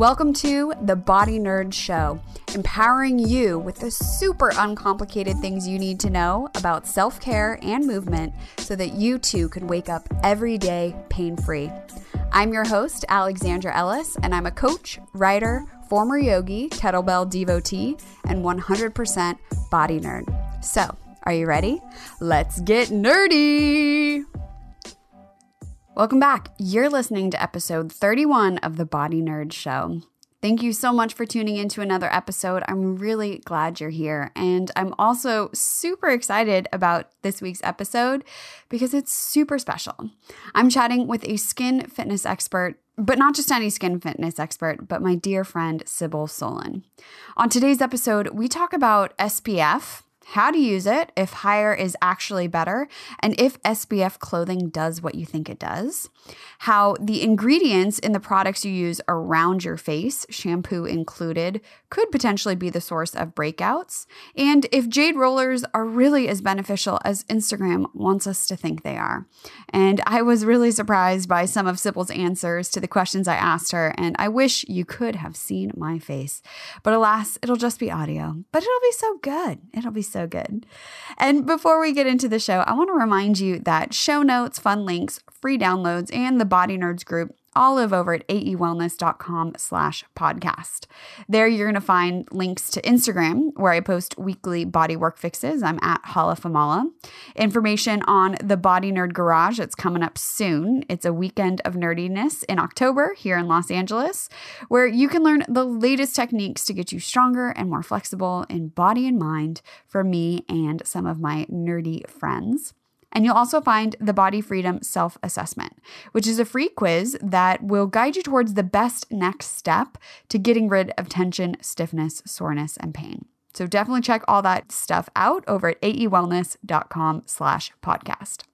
Welcome to the Body Nerd Show, empowering you with the super uncomplicated things you need to know about self care and movement so that you too can wake up every day pain free. I'm your host, Alexandra Ellis, and I'm a coach, writer, former yogi, kettlebell devotee, and 100% body nerd. So, are you ready? Let's get nerdy! Welcome back. You're listening to episode 31 of the Body Nerd Show. Thank you so much for tuning in to another episode. I'm really glad you're here. And I'm also super excited about this week's episode because it's super special. I'm chatting with a skin fitness expert but not just any skin fitness expert, but my dear friend Cybil Solyn. On today's episode, we talk about SPF, how to use it, if higher is actually better, and if SPF clothing does what you think it does, how the ingredients in the products you use around your face, shampoo included, could potentially be the source of breakouts, and if jade rollers are really as beneficial as Instagram wants us to think they are. And I was really surprised by some of Cybil's answers to the questions I asked her, and I wish you could have seen my face. But alas, it'll just be audio, but it'll be so good. It'll be so good. And before we get into the show, I want to remind you that show notes, fun links, free downloads, and the Body Nerds group all live over at aewellness.com slash podcast. There you're going to find links to Instagram, where I post weekly body work fixes. I'm at hollaformala. Information on the Body Nerd Garage that's coming up soon. It's a weekend of nerdiness in October here in Los Angeles, where you can learn the latest techniques to get you stronger and more flexible in body and mind for me and some of my nerdy friends. And you'll also find the Body Freedom Self Assessment, which is a free quiz that will guide you towards the best next step to getting rid of tension, stiffness, soreness, and pain. So definitely check all that stuff out over at aewellness.com slash podcast.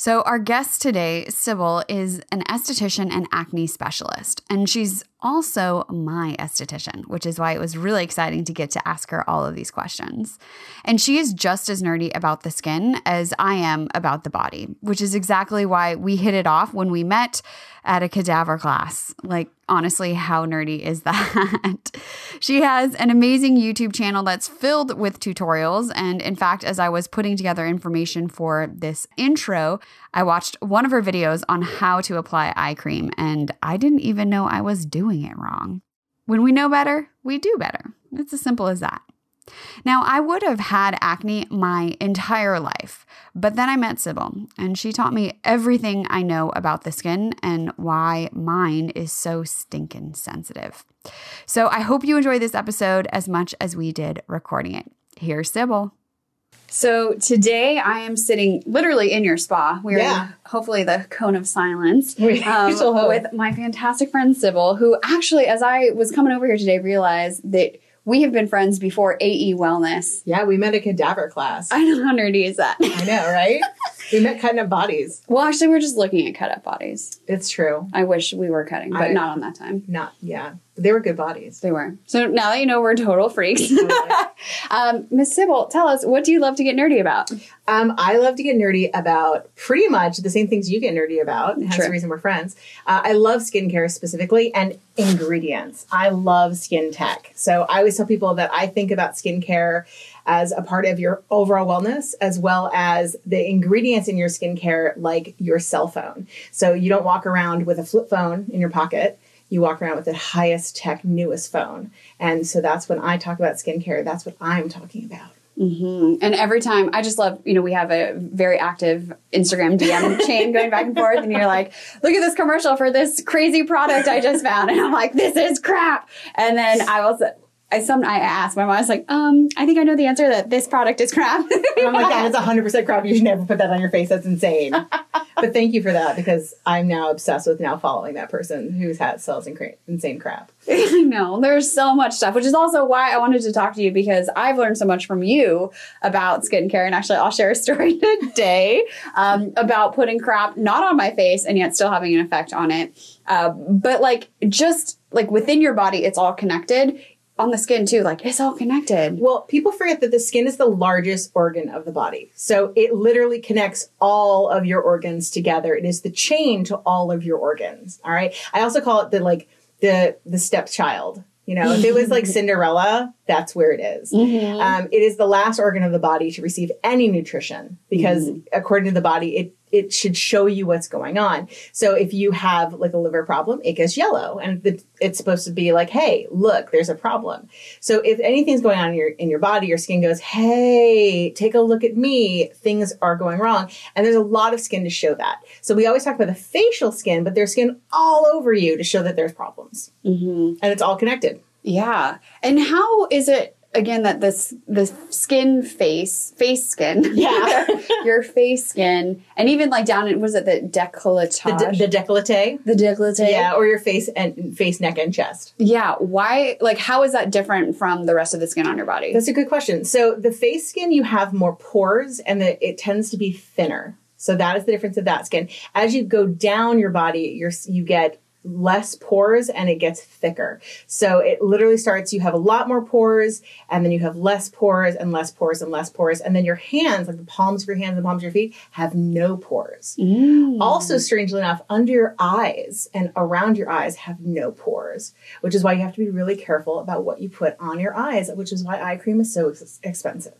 So our guest today, Cybil, is an esthetician and acne specialist, and she's also my esthetician, which is why it was really exciting to get to ask her all of these questions. And she is just as nerdy about the skin as I am about the body, which is exactly why we hit it off when we met at a cadaver class. Like, honestly, how nerdy is that? she has an amazing YouTube channel that's filled with tutorials. And in fact, as I was putting together information for this intro, I watched one of her videos on how to apply eye cream, and I didn't even know I was doing it wrong. When we know better, we do better. It's as simple as that. Now, I would have had acne my entire life, but then I met Cybil, and she taught me everything I know about the skin and why mine is so stinking sensitive. So I hope you enjoy this episode as much as we did recording it. Here's Cybil. So today I am sitting literally in your spa. We're Yeah. in hopefully the cone of silence um, with my fantastic friend Cybil, who actually, as I was coming over here today, realized that we have been friends before AE Wellness. Yeah, we met a cadaver class. I know how nerdy is that. I know, right? we met cutting up bodies. well, actually, we're just looking at cut up bodies. It's true. I wish we were cutting, but I- not on that time. Not, yeah. They were good bodies. They were. So now that you know we're total freaks, um, Miss Cybil, tell us what do you love to get nerdy about? Um, I love to get nerdy about pretty much the same things you get nerdy about. True. the reason we're friends. Uh, I love skincare specifically and ingredients. I love skin tech. So I always tell people that I think about skincare as a part of your overall wellness, as well as the ingredients in your skincare, like your cell phone. So you don't walk around with a flip phone in your pocket. You walk around with the highest tech, newest phone. And so that's when I talk about skincare, that's what I'm talking about. Mm-hmm. And every time, I just love, you know, we have a very active Instagram DM chain going back and forth, and you're like, look at this commercial for this crazy product I just found. And I'm like, this is crap. And then I also, I some I asked my mom, I was like, um, I think I know the answer that this product is crap. And I'm like, that is 100% crap. You should never put that on your face. That's insane. but thank you for that because I'm now obsessed with now following that person who's had sells incra- insane crap. I know there's so much stuff, which is also why I wanted to talk to you because I've learned so much from you about skincare. And actually, I'll share a story today um, about putting crap not on my face and yet still having an effect on it. Uh, but like just like within your body, it's all connected. On the skin too, like it's all connected. Well, people forget that the skin is the largest organ of the body. So it literally connects all of your organs together. It is the chain to all of your organs. All right. I also call it the like the the stepchild. You know, if it was like Cinderella, that's where it is. Mm-hmm. Um, it is the last organ of the body to receive any nutrition because, Mm-hmm. according to the body, it it should show you what's going on. So if you have like a liver problem, it gets yellow, and the, it's supposed to be like, "Hey, look, there's a problem." So if anything's going on in your in your body, your skin goes, "Hey, take a look at me. Things are going wrong." And there's a lot of skin to show that. So we always talk about the facial skin, but there's skin all over you to show that there's problems, Mm-hmm. and it's all connected. Yeah. And how is it again that this the skin face face skin Yeah. your face skin and even like down in was it the decolletage The, de- the décolleté. the décolleté Yeah, or your face and face, neck, and chest. yeah why like how is that different from the rest of the skin on your body That's a good question. So the face skin, you have more pores, and the, it tends to be thinner. So that is the difference of that skin. As you go down your body, you're, you get less pores and it gets thicker. So it literally starts, you have a lot more pores, and then you have less pores and less pores and less pores. And then your hands, like the palms of your hands and the palms of your feet, have no pores. Mm. Also, strangely enough, under your eyes and around your eyes have no pores, which is why you have to be really careful about what you put on your eyes, which is why eye cream is so ex- expensive.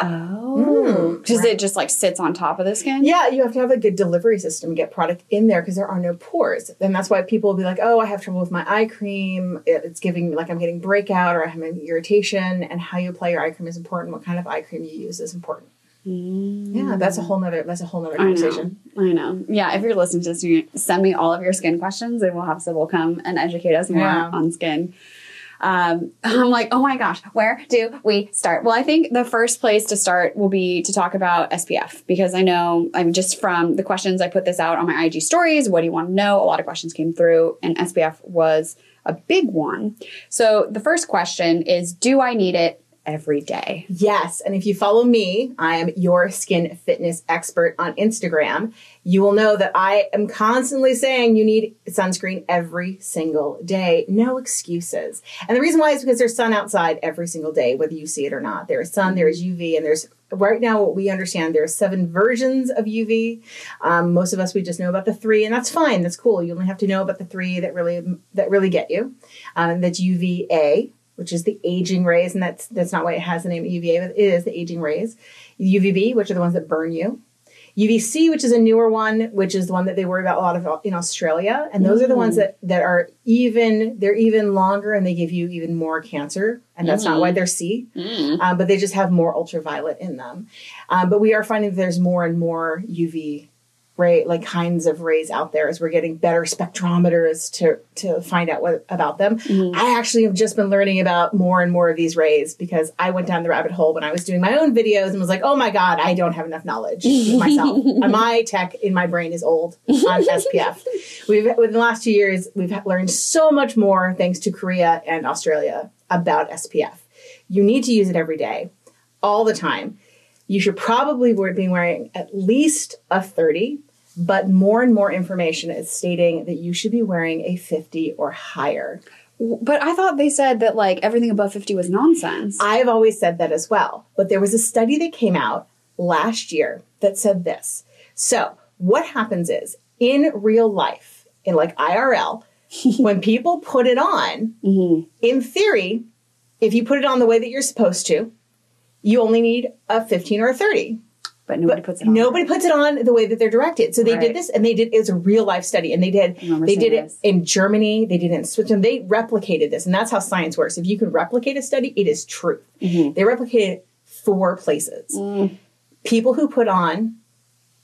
Oh because right. it just like sits on top of the skin Yeah, you have to have a good delivery system to get product in there because there are no pores. And that's why people will be like, oh, I have trouble with my eye cream. It- It's giving me like I'm getting breakout or I'm having irritation. And how you apply your eye cream is important. What kind of eye cream you use is important. Yeah, that's a whole nother that's a whole nother Mm. I know. conversation. I know. Yeah, if you're listening to this, you send me all of your skin questions, and we'll have Cybil come and educate us more Yeah. on skin. Um, I'm like, oh my gosh, where do we start? Well, I think the first place to start will be to talk about SPF because I know I'm just from the questions I put this out on my IG stories. What do you want to know? A lot of questions came through, and SPF was a big one. So the first question is, do I need it every day? Yes. And if you follow me, I am your skin fitness expert on Instagram. You will know that I am constantly saying you need sunscreen every single day. No excuses. And the reason why is because there's sun outside every single day, whether you see it or not. There is sun, there is UV, and there's right now what we understand there are seven versions of UV. Um, most of us we just know about the three, and that's fine. That's cool. You only have to know about the three that really that really get you. Um, that's UVA, which is the aging rays, and that's that's not why it has the name UVA, but it is the aging rays. UVB, which are the ones that burn you. UVC, which is a newer one, which is the one that they worry about a lot of in Australia, and those are the ones that that are even they're even longer and they give you even more cancer, and that's not why they're C, um, but they just have more ultraviolet in them. Um, but we are finding that there's more and more UV ray like kinds of rays out there as we're getting better spectrometers to to find out what about them. Mm-hmm. I actually have just been learning about more and more of these rays because I went down the rabbit hole when I was doing my own videos and was like, "Oh my god, I don't have enough knowledge myself. my tech in my brain is old on SPF." We've within the last 2 years, we've learned so much more thanks to Korea and Australia about SPF. You need to use it every day, all the time you should probably be wearing at least a 30 but more and more information is stating that you should be wearing a 50 or higher. But I thought they said that like everything above 50 was nonsense. i've always said that as well but there was a study that came out last year that said this. So what happens is in real life in like irl when people put it on mm-hmm. in theory if you put it on the way that you're supposed to you only need a 15 or a 30 but nobody But puts it on. Nobody puts it on the way that they're directed. So they Right. did this, and they did. It was a real life study, and they did. They did it this. in Germany. They did it in Switzerland. They replicated this, and that's how science works. If you can replicate a study, it is true. Mm-hmm. They replicated four places. Mm. People who put on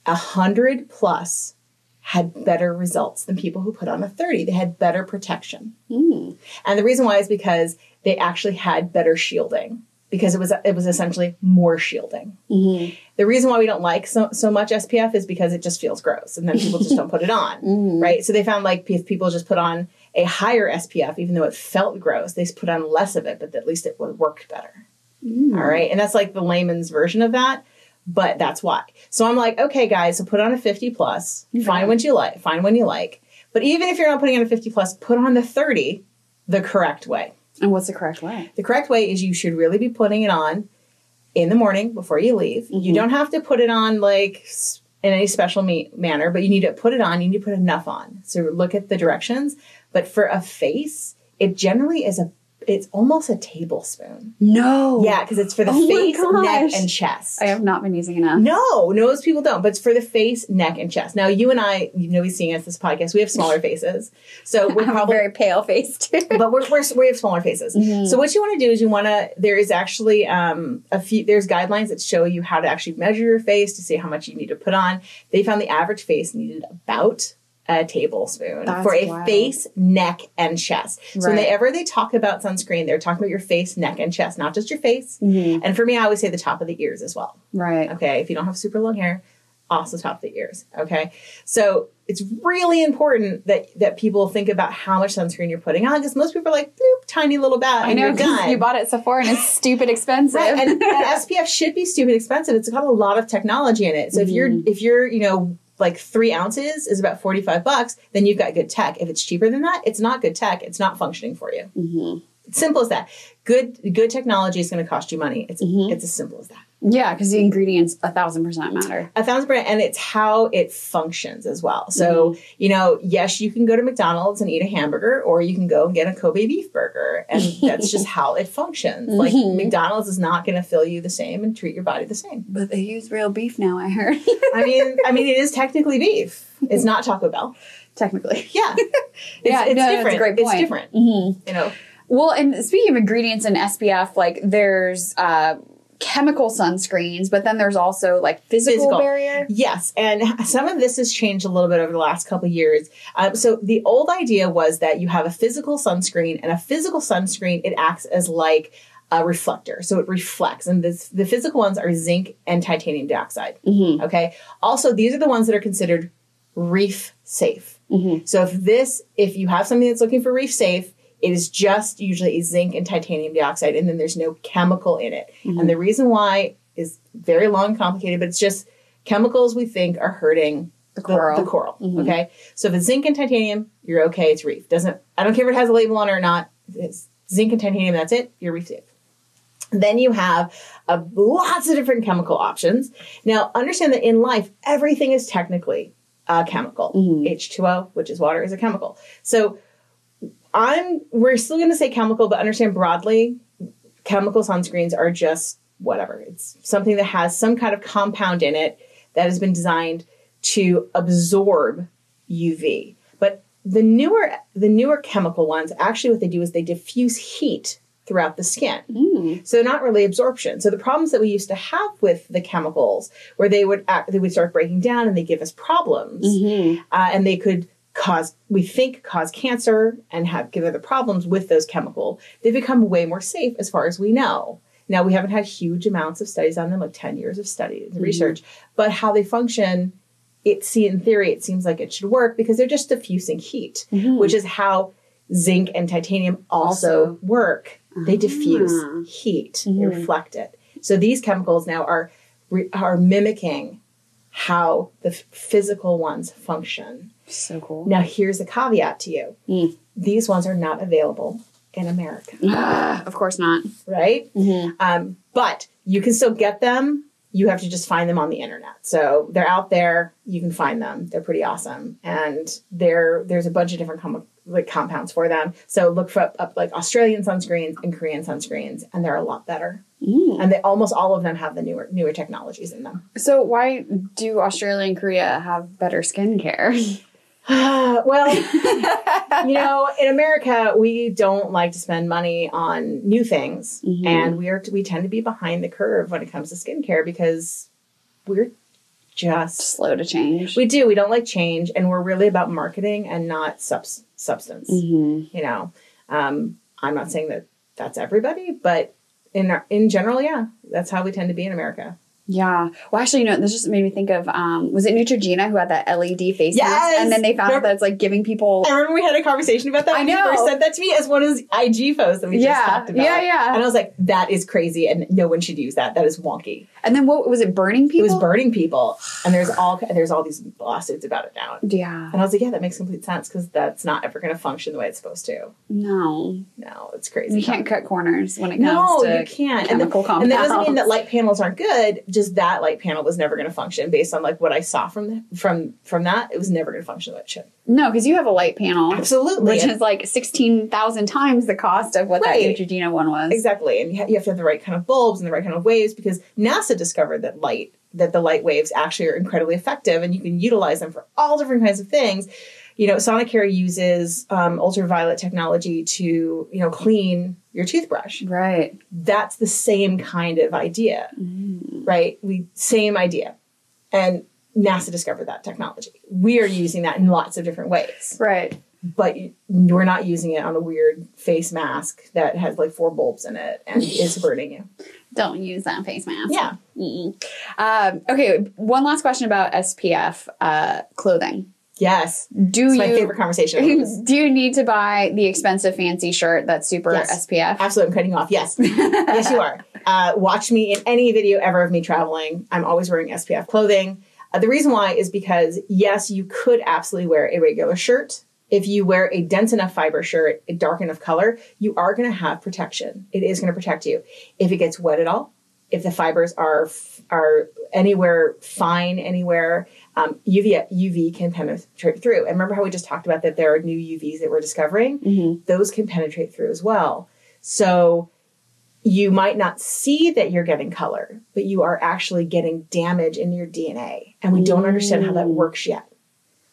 a hundred plus had better results than people who put on a 30. They had better protection. Mm. And the reason why is because they actually had better shielding because it was it was essentially more shielding. Mm-hmm. The reason why we don't like so, so much SPF is because it just feels gross and then people just don't put it on, Mm-hmm. right? So they found like if people just put on a higher SPF, even though it felt gross, they put on less of it, but at least it would worked better. Mm. All right. And that's like the layman's version of that. But that's why. So I'm like, okay, guys, so put on a 50 plus. Find what you like. Find when you like. But even if you're not putting on a 50 plus, put on the 30 the correct way. And what's the correct way? The correct way is you should really be putting it on in the morning before you leave. You mm-hmm. don't have to put it on like in any special me- manner, but you need to put it on. You need to put enough on. So look at the directions. But for a face, it generally is a it's almost a tablespoon. No. Yeah, because it's for the Oh face, neck, and chest. I have not been using enough. no, no, most people don't, but it's for the face, neck, and chest. Now, you and I, you know, seeing us this podcast, we have smaller faces, so we're probably very pale face too. but we're, we're we have smaller faces. Mm-hmm. So what you want to do is you want to. There is actually um, a few. There's guidelines that show you how to actually measure your face to see how much you need to put on. They found the average face needed about a tablespoon That's for a wild. face, neck, and chest. So Right. whenever they talk about sunscreen, they're talking about your face, neck, and chest, not just your face. Mm-hmm. And for me, I always say the top of the ears as well. Right. Okay, if you don't have super long hair, also top of the ears. Okay, so it's really important that that people think about how much sunscreen you're putting on because most people are like, Boop, tiny little bat, I and know you're because done. you bought it at Sephora and it's stupid expensive. Right, and, and SPF should be stupid expensive. It's got a lot of technology in it. So if you're Mm-hmm. if you're you know like three ounces is about forty five bucks, then you've got good tech. If it's cheaper than that, it's not good tech. It's not functioning for you. Mm-hmm. It's simple as that. Good good technology is going to cost you money. It's Mm-hmm. it's as simple as that. Yeah, because the ingredients a thousand percent matter. a thousand percent and it's how it functions as well so you know yes you can go to mcdonald's and eat a hamburger or you can go and get a kobe beef burger and that's just how it functions like mcdonald's is not going to fill you the same and treat your body the same But they use real beef now. I heard. i mean i mean it is technically beef it's not taco bell Technically. yeah it's, Yeah, it's no, different great it's different Mm-hmm. you know Well, and speaking of ingredients in SPF, like there's uh, chemical sunscreens, but then there's also like physical, Physical. barrier. Yes, and some of this has changed a little bit over the last couple of years. Um, so the old idea was that you have a physical sunscreen, and a physical sunscreen it acts as like a reflector, so it reflects. And this, the physical ones are zinc and titanium dioxide. Okay. Also, these are the ones that are considered reef safe. So if this, if you have something that's looking for reef safe, it is just usually a zinc and titanium dioxide, and then there's no chemical in it. And mm-hmm. the reason why is very long, and complicated, but it's just chemicals we think are hurting the coral. The, coral. Mm-hmm. Okay, so if it's zinc and titanium, you're okay. It's reef. Doesn't I don't care if it has a label on it or not. It's zinc and titanium. That's it. You're reef safe. Then you have uh, lots of different chemical options. Now, understand that in life, everything is technically a chemical. Mm-hmm. H2O, which is water, is a chemical. So I'm we're still going to say chemical, but understand broadly, chemical sunscreens are just whatever. It's something that has some kind of compound in it that has been designed to absorb UV. But the newer the newer chemical ones, actually what they do is they diffuse heat throughout the skin. So not really absorption. So the problems that we used to have with the chemicals, where they would act, they would start breaking down and they give us problems, uh, and they could cause we think cause cancer and have give other problems with those chemical. They've become way more safe as far as we know. Now we haven't had huge amounts of studies on them, like ten years of study and research, but how they function. It see in theory, it seems like it should work because they're just diffusing heat, mm-hmm. which is how zinc and titanium also, Also. work. They ah. diffuse Ah. heat, they mm-hmm. reflect it. So these chemicals now are are mimicking how the physical ones function. So cool. Now here's a caveat to you: Mm. these ones are not available in America, Ah, of course not. right? Mm-hmm. Um, but you can still get them. You have to just find them on the internet. So they're out there. You can find them. They're pretty awesome, and there there's a bunch of different com- like compounds for them. So look for up, up like Australian sunscreens and Korean sunscreens, and they're a lot better. Mm. And they almost all of them have the newer newer technologies in them. So why do Australia and Korea have better skincare? well, you know, in America, we don't like to spend money on new things, Mhm. and we are we tend to be behind the curve when it comes to skincare because we're just Slow to change. we do we don't like change, and we're really about marketing and not subs- substance. Mhm. You know, um, I'm not saying that that's everybody, but in our, in general, yeah, that's how we tend to be in America. Yeah. Well, actually, you know, this just made me think of um, was it Neutrogena who had that LED face mask? Yes! and then they found out that it's like giving people. I remember we had a conversation about that. I when you know. first sent that to me as one of those IG posts that we just talked about. yeah, yeah. And I was like, that is crazy, and no one should use that. That is wonky. And then what was it? Burning people. It was burning people, and there's all there's all these lawsuits about it now. Yeah. And I was like, yeah, that makes complete sense because that's not ever going to function the way it's supposed to. No. no, it's crazy. You can't cut corners when it comes No, to you can't. And, chemical the, and that doesn't mean that light panels aren't good. Just that light panel was never going to function based on like what I saw from the, from from that. It was never going to function it should. No, because you have a light panel. Absolutely. Which is like 16,000 times the cost of what Right. that Neutrogena one was. Exactly, and you have to have the right kind of bulbs and the right kind of waves because NASA discovered that light, that the light waves actually are incredibly effective, and you can utilize them for all different kinds of things. You know, Sonicare uses um, ultraviolet technology to you know clean your toothbrush. Right. That's the same kind of idea, right? We same idea, and NASA discovered that technology. We are using that in lots of different ways Right. but we're not using it on a weird face mask that has like four bulbs in it and is burning you. Don't use that face mask. Yeah. Um, okay, one last question about SPF uh, clothing. Yes. Do It's you my favorite conversation. do you need to buy the expensive fancy shirt that's super Yes. SPF? Absolutely, I'm cutting you off. Yes. yes, you are. Uh, watch me in any video ever of me traveling. I'm always wearing SPF clothing. Uh, the reason why is because, yes, you could absolutely wear a regular shirt. If you wear a dense enough fiber shirt, a dark enough color, you are going to have protection. It is going to protect you. If it gets wet at all, if the fibers are f- are anywhere fine, anywhere, um, UV UV can penetrate through. And remember how we just talked about that there are new UVs that we're discovering? Those can penetrate through as well. So you might not see that you're getting color, but you are actually getting damage in your DNA. And we don't understand how that works yet.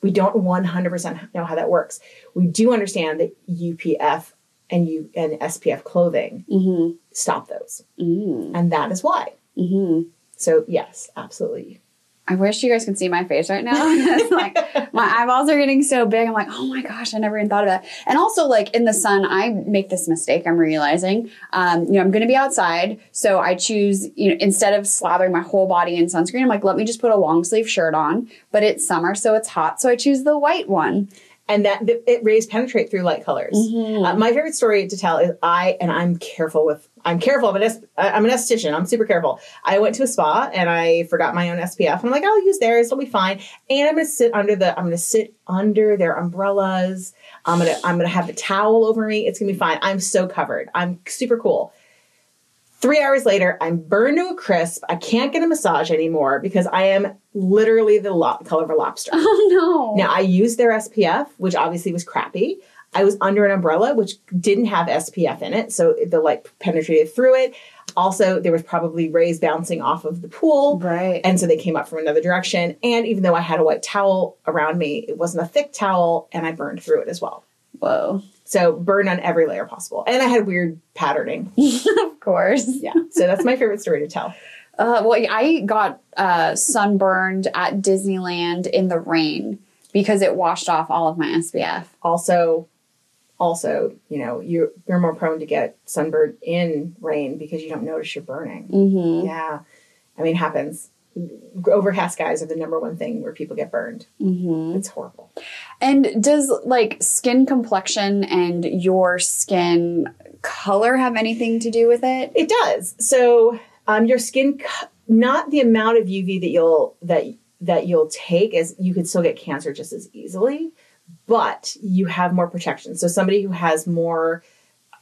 We don't 100% know how that works. We do understand that UPF and U and SPF clothing Mm-hmm. stop those. Mm. And that is why. Mm-hmm. So yes, absolutely. I wish you guys could see my face right now. It's like my eyeballs are getting so big. I'm like, oh my gosh, I never even thought of that. And also, like in the sun, I make this mistake. I'm realizing, um, you know, I'm going to be outside, so I choose, you know, instead of slathering my whole body in sunscreen, I'm like, let me just put a long sleeve shirt on. But it's summer, so it's hot, so I choose the white one. and that it rays penetrate through light colors. Uh, my favorite story to tell is I and I'm careful with I'm careful. I'm an es- I'm an esthetician. I'm super careful. I went to a spa and I forgot my own SPF. I'm like, I'll use theirs. It'll be fine. And I'm gonna sit under the I'm gonna sit under their umbrellas. I'm gonna I'm gonna have the towel over me. It's gonna be fine. I'm so covered. I'm super cool. Three hours later, I'm burned to a crisp. I can't get a massage anymore because I am literally the lo- color of a lobster. Oh no! Now I used their SPF, which obviously was crappy. I was under an umbrella, which didn't have SPF in it, so the light penetrated through it. Also, there was probably rays bouncing off of the pool, right. and so they came up from another direction. And even though I had a white towel around me, it wasn't a thick towel, and I burned through it as well. Whoa! So burn on every layer possible, and I had weird patterning. of course. Yeah, so that's my favorite story to tell. Uh, well, I got uh, sunburned at Disneyland in the rain because it washed off all of my SPF. Also, also, you know, you're you're more prone to get sunburned in rain because you don't notice you're burning. Mm-hmm. Yeah. I mean, it happens. Overcast skies are the number one thing where people get burned. Mm-hmm. It's horrible. And does like skin complexion and your skin color have anything to do with it? It does. So, um, your skin, not the amount of UV that you'll that that you'll take, as you could still get cancer just as easily, but you have more protection. So, somebody who has more,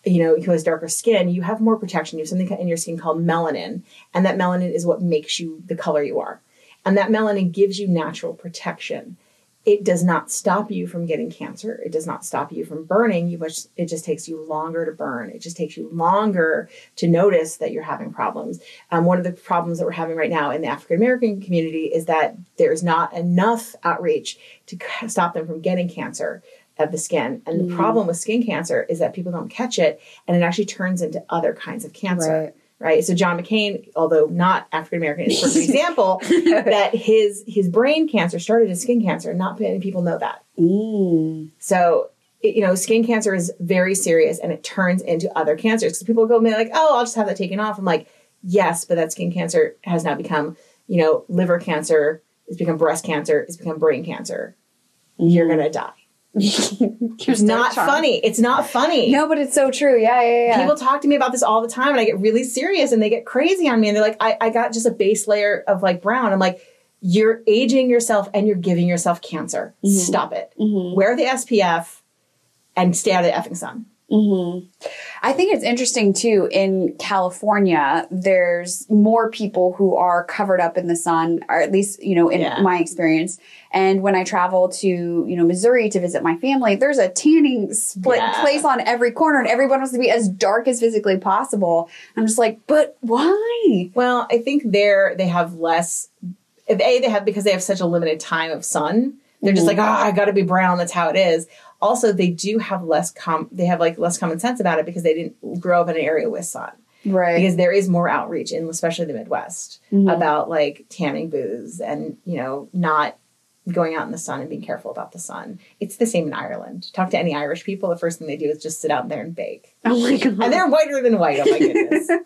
you know, who has darker skin, you have more protection. You have something in your skin called melanin, and that melanin is what makes you the color you are, and that melanin gives you natural protection. It does not stop you from getting cancer. It does not stop you from burning. You just it just takes you longer to burn. It just takes you longer to notice that you're having problems. Um, one of the problems that we're having right now in the African American community is that there's not enough outreach to stop them from getting cancer of the skin. And the problem with skin cancer is that people don't catch it, and it actually turns into other kinds of cancer Right. Right? So John McCain, although not African American, is a perfect example that his his brain cancer started as skin cancer. and Not many people know that. Mm. So you know, skin cancer is very serious, and it turns into other cancers. Because people go and they're like, "Oh, I'll just have that taken off." I'm like, "Yes, but that skin cancer has now become, you know, liver cancer. It's become breast cancer. It's become brain cancer. You're gonna die." It's not funny. It's not funny. No, but it's so true. Yeah, yeah, yeah. People talk to me about this all the time, and I get really serious, and they get crazy on me, and they're like, I, I got just a base layer of like brown. I'm like, you're aging yourself and you're giving yourself cancer. Stop it. Mhm. Wear the SPF and stay out of the effing sun. Mm-hmm. I think it's interesting too. In California, there's more people who are covered up in the sun, or at least, you know, in Yeah. my experience. And when I travel to, you know, Missouri to visit my family, there's a tanning split Yeah. place on every corner, and everyone wants to be as dark as physically possible. I'm just like, but why? Well, I think there they have less. A they have because they have such a limited time of sun. They're just like, oh, I got to be brown. That's how it is. Also, they do have less com. They have like less common sense about it because they didn't grow up in an area with sun. Right. Because there is more outreach in especially the Midwest Mm-hmm. about like tanning booths and you know not going out in the sun and being careful about the sun. It's the same in Ireland. Talk to any Irish people. The first thing they do is just sit out there and bake, oh my god. and they're whiter than white. Oh my goodness.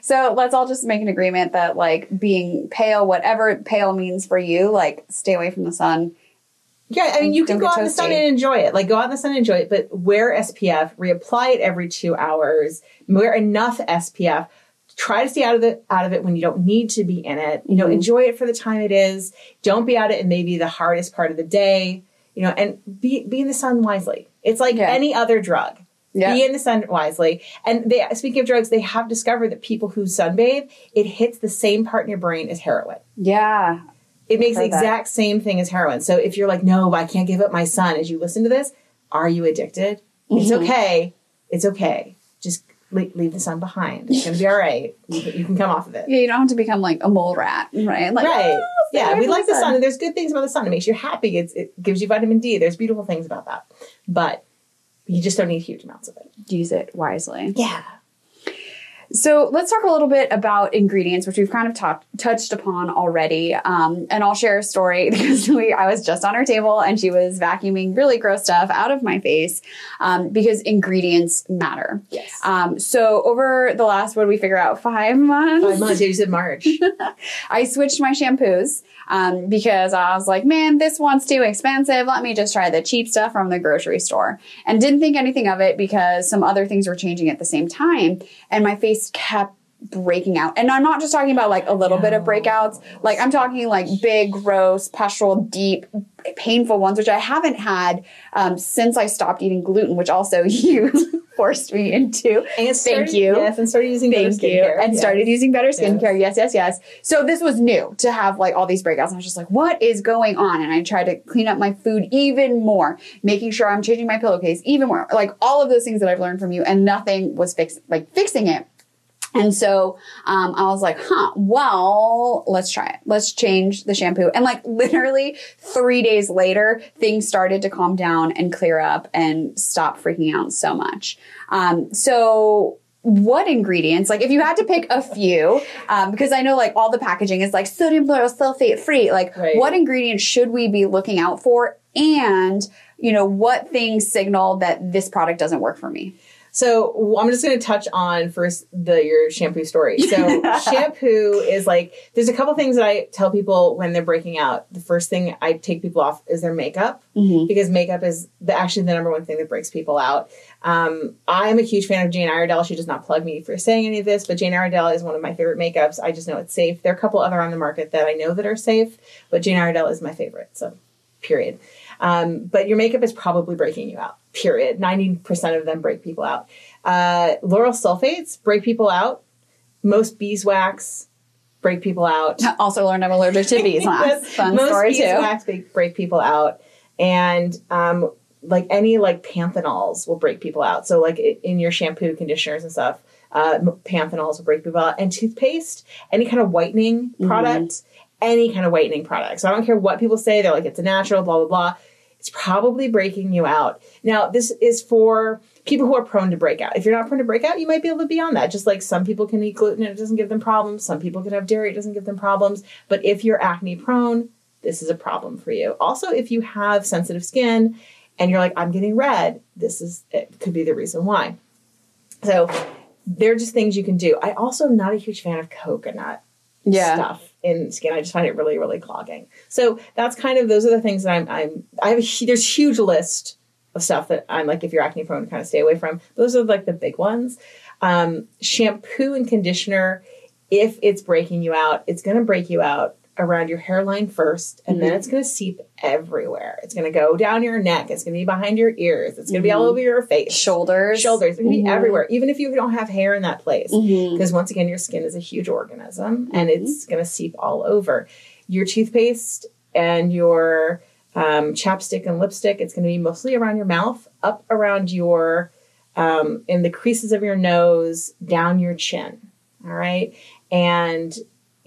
So let's all just make an agreement that like being pale, whatever pale means for you, like stay away from the sun. Yeah, I mean, you can go out in the sun and enjoy it. Like, go out in the sun and enjoy it, but wear SPF, reapply it every two hours, wear enough SPF. Try to stay out of the out of it when you don't need to be in it. You know, Mhm. enjoy it for the time it is. Don't be out it in maybe the hardest part of the day. You know, and be be in the sun wisely. It's like Yeah. any other drug. Yeah. Be in the sun wisely. And they speaking of drugs, they have discovered that people who sunbathe, it hits the same part in your brain as heroin. Yeah. It makes the Heard that. exact same thing as heroin. So if you're like, no, I can't give up my son, as you listen to this, are you addicted? It's Mhm. okay. It's okay. Just leave, leave the sun behind. It's going to be all right. You, can- you can come off of it. Yeah, you don't have to become like a mole rat, right? Like, right. "Oh, Yeah, we like the sun. and there's good things about the sun. It makes you happy. It's, it gives you vitamin D. There's beautiful things about that. But you just don't need huge amounts of it. Use it wisely. Yeah. So let's talk a little bit about ingredients, which we've kind of talked touched upon already. Um, and I'll share a story because we, I was just on her table and she was vacuuming really gross stuff out of my face um, because ingredients matter. Yes. Um, so over the last, what did we figure out? Five months. Five months. You said March. I switched my shampoos um, because I was like, man, this one's too expensive. Let me just try the cheap stuff from the grocery store. And didn't think anything of it because some other things were changing at the same time. And my face kept breaking out. And I'm not just talking about like a little bit of breakouts. Like I'm talking like big, gross, pustule, deep, painful ones, which I haven't had um, since I stopped eating gluten, which also you forced me into. And Thank you. Yes, and started using better Thank you. skincare. And Yes. started using better skincare. Yes. yes, yes, So this was new to have like all these breakouts. And I was just like, what is going on? And I tried to clean up my food even more, making sure I'm changing my pillowcase even more. Like all of those things that I've learned from you, and nothing was fixed, like fixing it. And so um, I was like, huh, well, let's try it. Let's change the shampoo. And like literally three days later, things started to calm down and clear up and stop freaking out so much. Um, so what ingredients, like if you had to pick a few, um, because I know like all the packaging is like sodium lauryl sulfate free, like Right. what ingredients should we be looking out for? And, you know, what things signal that this product doesn't work for me? So I'm just going to touch on first the your shampoo story. So shampoo is like there's a couple things that I tell people when they're breaking out. The first thing I take people off is their makeup Mm-hmm. because makeup is the, actually the number one thing that breaks people out. Um, I'm a huge fan of Jane Iredale. She does not plug me for saying any of this, but Jane Iredale is one of my favorite makeups. I just know it's safe. There are a couple other on the market that I know that are safe, but Jane Iredale is my favorite. So, period. Um, but your makeup is probably breaking you out. Period. Ninety percent of them break people out. Uh, lauryl sulfates break people out. Most beeswax break people out. Also learned I'm allergic to beeswax. Yes, Fun most story too. beeswax break, break people out, and um, like any like panthenols will break people out. So like in your shampoo, conditioners, and stuff, uh, panthenols will break people out, and toothpaste, any kind of whitening Mm-hmm. product, any kind of whitening product. So I don't care what people say. They're like it's a natural, blah blah blah. It's probably breaking you out. Now this is for people who are prone to breakout. If you're not prone to breakout, you might be able to be on that. Just like some people can eat gluten and it doesn't give them problems. Some people can have dairy, it doesn't give them problems. But if you're acne prone, this is a problem for you. Also, if you have sensitive skin and you're like, I'm getting red, this is it could be the reason why. So they're just things you can do. I also am not a huge fan of coconut Yeah. stuff in skin. I just find it really, really clogging. So that's kind of those are the things that I'm. I'm. I have a there's huge list of stuff that I'm like if you're acne prone, kind of stay away from. Those are like the big ones. Um, shampoo and conditioner. If it's breaking you out, it's going to break you out around your hairline first, and then it's going to seep everywhere. It's going to go down your neck. It's going to be behind your ears. It's going to be all over your face. Shoulders. Shoulders. It's going to be Mhm. everywhere, even if you don't have hair in that place. Because once again, your skin is a huge organism and it's going to seep all over. Your toothpaste and your um, chapstick and lipstick, it's going to be mostly around your mouth, up around your, um, in the creases of your nose, down your chin. All right. And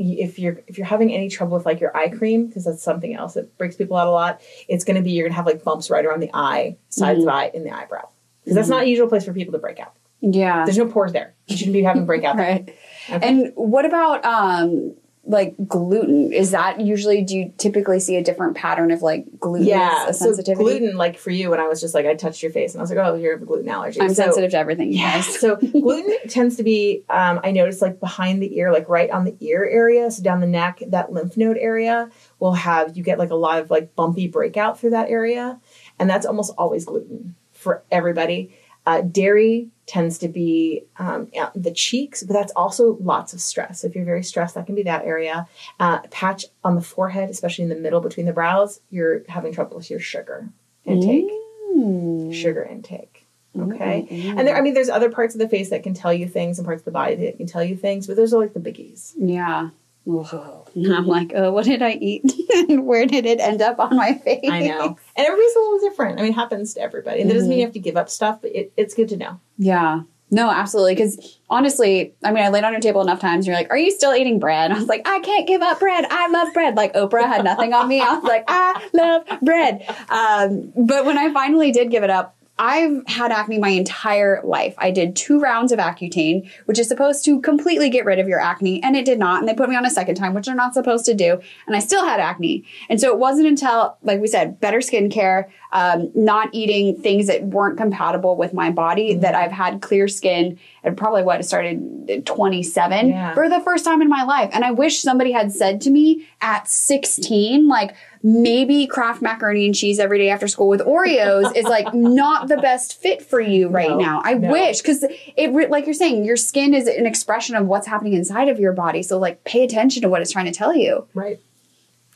if you're if you're having any trouble with like your eye cream because that's something else that breaks people out a lot it's going to be you're going to have like bumps right around the eye sides of eye in the eyebrow because that's not a usual place for people to break out Yeah. there's no pores there you shouldn't be having breakout. Right. And what about um like gluten? Is that usually do you typically see a different pattern of like gluten Yeah, so sensitivity? gluten, like for you, when I was just like, I touched your face and I was like, oh, you have a gluten allergy. I'm so, sensitive to everything, you Yeah. So gluten tends to be, um, I noticed like behind the ear, like right on the ear area, so down the neck, that lymph node area will have, you get like a lot of like bumpy breakout through that area. And that's almost always gluten for everybody. Uh, dairy tends to be um, the cheeks, but that's also lots of stress. So If you're very stressed, that can be that area. Uh, patch on the forehead, especially in the middle between the brows, you're having trouble with your sugar intake. Mm. Sugar intake. Okay. And there, I mean, there's other parts of the face that can tell you things and parts of the body that can tell you things, but those are like the biggies. Yeah. Ugh. I'm like, oh, what did I eat? and where did it end up on my face? I know. And everybody's a little different. I mean, it happens to everybody. And that doesn't mean you have to give up stuff, but it, it's good to know. Yeah. No, absolutely. Because honestly, I mean, I laid on your table enough times. And you're like, "Are you still eating bread?" I was like, "I can't give up bread. I love bread." Like Oprah had nothing on me. I was like, "I love bread." Um, but when I finally did give it up, I've had acne my entire life. I did two rounds of Accutane, which is supposed to completely get rid of your acne, and it did not. And they put me on a second time, which they're not supposed to do, and I still had acne. And so it wasn't until, like we said, better skincare, um, not eating things that weren't compatible with my body, that I've had clear skin. And probably what started at 27 Yeah. for the first time in my life. And I wish somebody had said to me at 16, like maybe Kraft macaroni and cheese every day after school with Oreos is like not the best fit for you right No, now. I no. wish because it, like you're saying, your skin is an expression of what's happening inside of your body. So like pay attention to what it's trying to tell you. Right.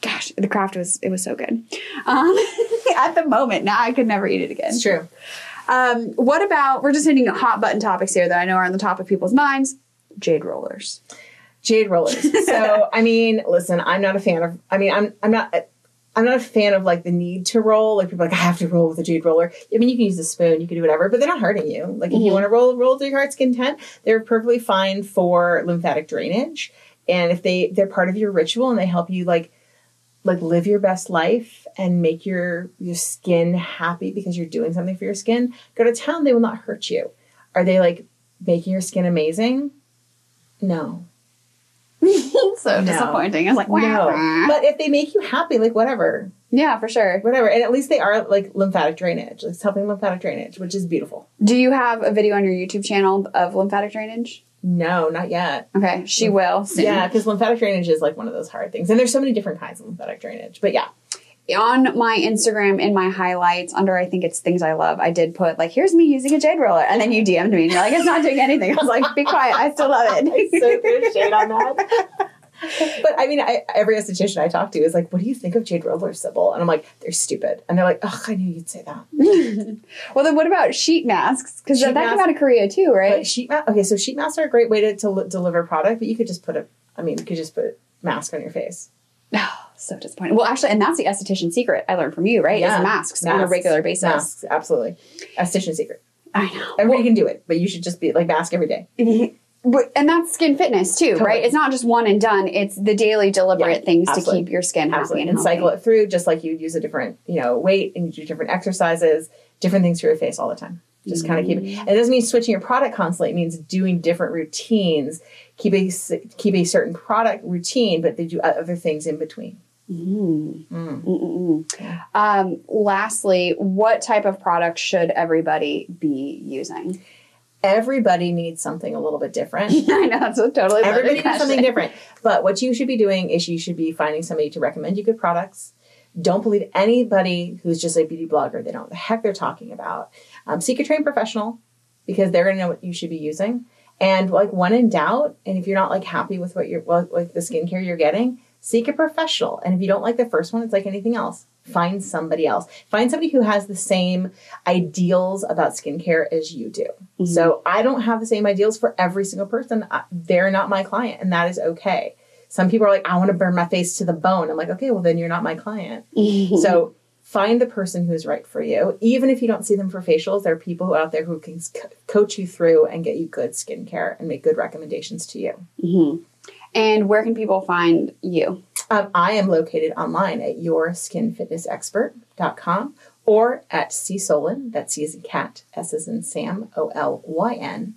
Gosh, the Kraft was it was so good. Um, at the moment, now I could never eat it again. It's true. Um, what about we're just hitting hot button topics here that I know are on the top of people's minds? Jade rollers. Jade rollers. So, I mean, listen, I'm not a fan of, I mean, I'm, I'm not, I'm not a fan of like the need to roll. Like people are like, I have to roll with a jade roller. I mean, you can use a spoon, you can do whatever, but they're not hurting you. Like if you Mhm. want to roll, roll to your heart's content, they're perfectly fine for lymphatic drainage. And if they, they're part of your ritual and they help you like, like live your best life and make your your skin happy because you're doing something for your skin, go to town. They will not hurt you. Are they like making your skin amazing? No. so No. disappointing. I was like, wow. No. But if they make you happy, like whatever, yeah, for sure. whatever. And at least they are like lymphatic drainage. It's helping lymphatic drainage, which is beautiful. Do you have a video on your YouTube channel of lymphatic drainage? No, not yet. Okay, she will. Soon. Yeah, because lymphatic drainage is like one of those hard things. And there's so many different kinds of lymphatic drainage. But yeah. On my Instagram, in my highlights, under I think it's things I love, I did put like, "Here's me using a jade roller," and then you DM'd me and you're like, "It's not doing anything." I was like, "Be quiet, I still love it. I it." so threw shade on that. but I mean, I, every esthetician I talk to is like, "What do you think of jade rollers, Cybil?" And I'm like, "They're stupid." And they're like, "Oh, I knew you'd say that." well, then what about sheet masks? Because that came out of Korea too, right? Sheet mask. Okay, so sheet masks are a great way to, to li- deliver product, but you could just put a. I mean, you could just put mask on your face. Oh, so disappointing. Well, actually, and that's the esthetician secret I learned from you, right? Yeah. Is masks, on a regular basis. Masks, absolutely. Esthetician secret. I know. Everybody can do it, but you should just be like mask every day. And that's skin fitness too, Totally. right? It's not just one and done. It's the daily deliberate Yeah, things absolutely. to keep your skin happy Absolutely. and, And cycle it through just like you'd use a different, you know, weight and you do different exercises, different things for your face all the time. Just kind of keep it. It doesn't mean switching your product constantly. It means doing different routines. Keep a keep a certain product routine, but they do other things in between. Mm. Mm. Um, lastly, what type of product should everybody be using? Everybody needs something a little bit different. I know that's a totally Everybody needs something different. But what you should be doing is you should be finding somebody to recommend you good products. Don't believe anybody who's just a beauty blogger. They don't know the heck they're talking about. Um, seek a trained professional because they're going to know what you should be using. And like when in doubt, and if you're not like happy with what you're with the skincare you're getting, seek a professional. And if you don't like the first one, it's like anything else. Find somebody else. Find somebody who has the same ideals about skincare as you do. Mm-hmm. So I don't have the same ideals for every single person. They're not my client, and that is okay. Some people are like, I want to burn my face to the bone. I'm like, okay, well, then you're not my client. so find the person who's right for you. Even if you don't see them for facials, there are people out there who can coach you through and get you good skincare and make good recommendations to you. Mm-hmm. And where can people find you? Um, I am located online at yourskinfitnessexpert.com or at C Solyn, that's C as in cat, S as in Sam, O L Y N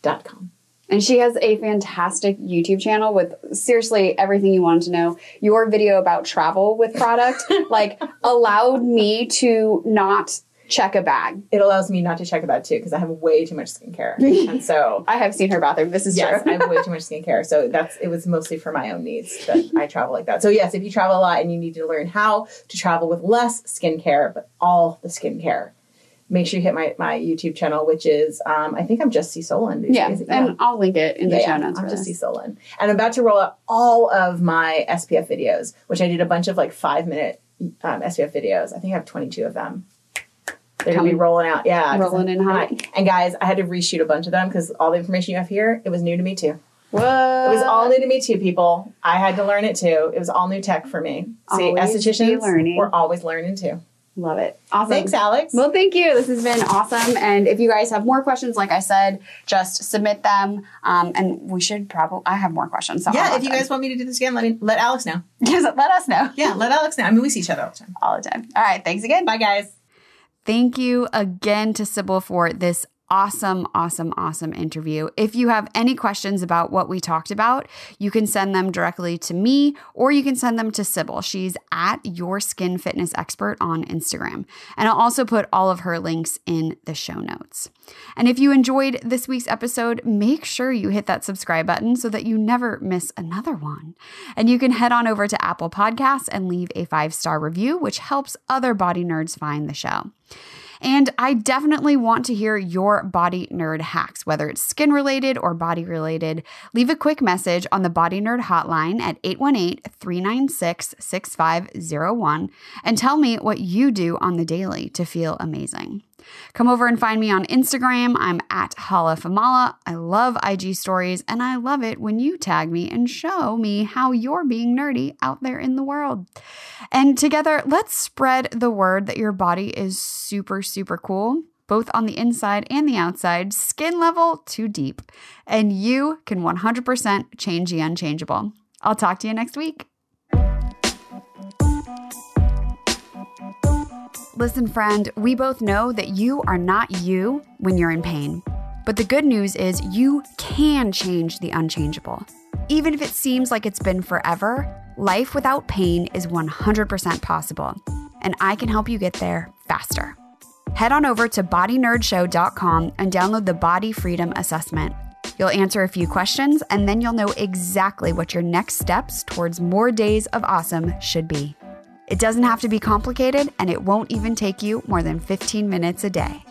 dot com. And she has a fantastic YouTube channel with seriously everything you wanted to know. Your video about travel with product like allowed me to not check a bag. It allows me not to check a bag too because I have way too much skincare, and so I have seen her bathroom. This is yes, true. I have way too much skincare. So that's it was mostly for my own needs that I travel like that. So yes, if you travel a lot and you need to learn how to travel with less skincare but all the skincare, make sure you hit my, my YouTube channel, which is um, I think I'm just C Solyn. Yeah, yeah, and I'll link it in the yeah, show notes. I'm just C Solyn, and I'm about to roll out all of my SPF videos, which I did a bunch of like five minute um, SPF videos. I think I have 22 of them. They're gonna be rolling out, yeah, rolling in hot. And guys, I had to reshoot a bunch of them because all the information you have here, it was new to me too. What? It was all new to me too, people. I had to learn it too. It was all new tech for me. See, always estheticians, we're always learning too. Love it. Awesome. Thanks, Alex. Well, thank you. This has been awesome. And if you guys have more questions, like I said, just submit them. Um, and we should probably, I have more questions. So yeah, if you guys want me to do this again, let me let Alex know. Yes, let us know. Yeah, let Alex know. I mean, we see each other all the time. All the time. All right. Thanks again. Bye, guys. Thank you again to Cybil for this awesome, awesome, awesome interview. If you have any questions about what we talked about, you can send them directly to me or you can send them to Cybil. She's at Your Skin Fitness Expert on Instagram. And I'll also put all of her links in the show notes. And if you enjoyed this week's episode, make sure you hit that subscribe button so that you never miss another one. And you can head on over to Apple Podcasts and leave a five star review, which helps other body nerds find the show. And I definitely want to hear your body nerd hacks, whether it's skin related or body related. Leave a quick message on the Body Nerd hotline at 818 396 6501 and tell me what you do on the daily to feel amazing. Come over and find me on Instagram. I'm at hollaformala. I love IG stories and I love it when you tag me and show me how you're being nerdy out there in the world. And together, let's spread the word that your body is super, super cool, both on the inside and the outside, skin level to deep. And you can 100% change the unchangeable. I'll talk to you next week. Listen, friend, we both know that you are not you when you're in pain. But the good news is you can change the unchangeable. Even if it seems like it's been forever, life without pain is 100% possible. And I can help you get there faster. Head on over to bodynerdshow.com and download the Body Freedom Assessment. You'll answer a few questions, and then you'll know exactly what your next steps towards more days of awesome should be. It doesn't have to be complicated, and it won't even take you more than 15 minutes a day.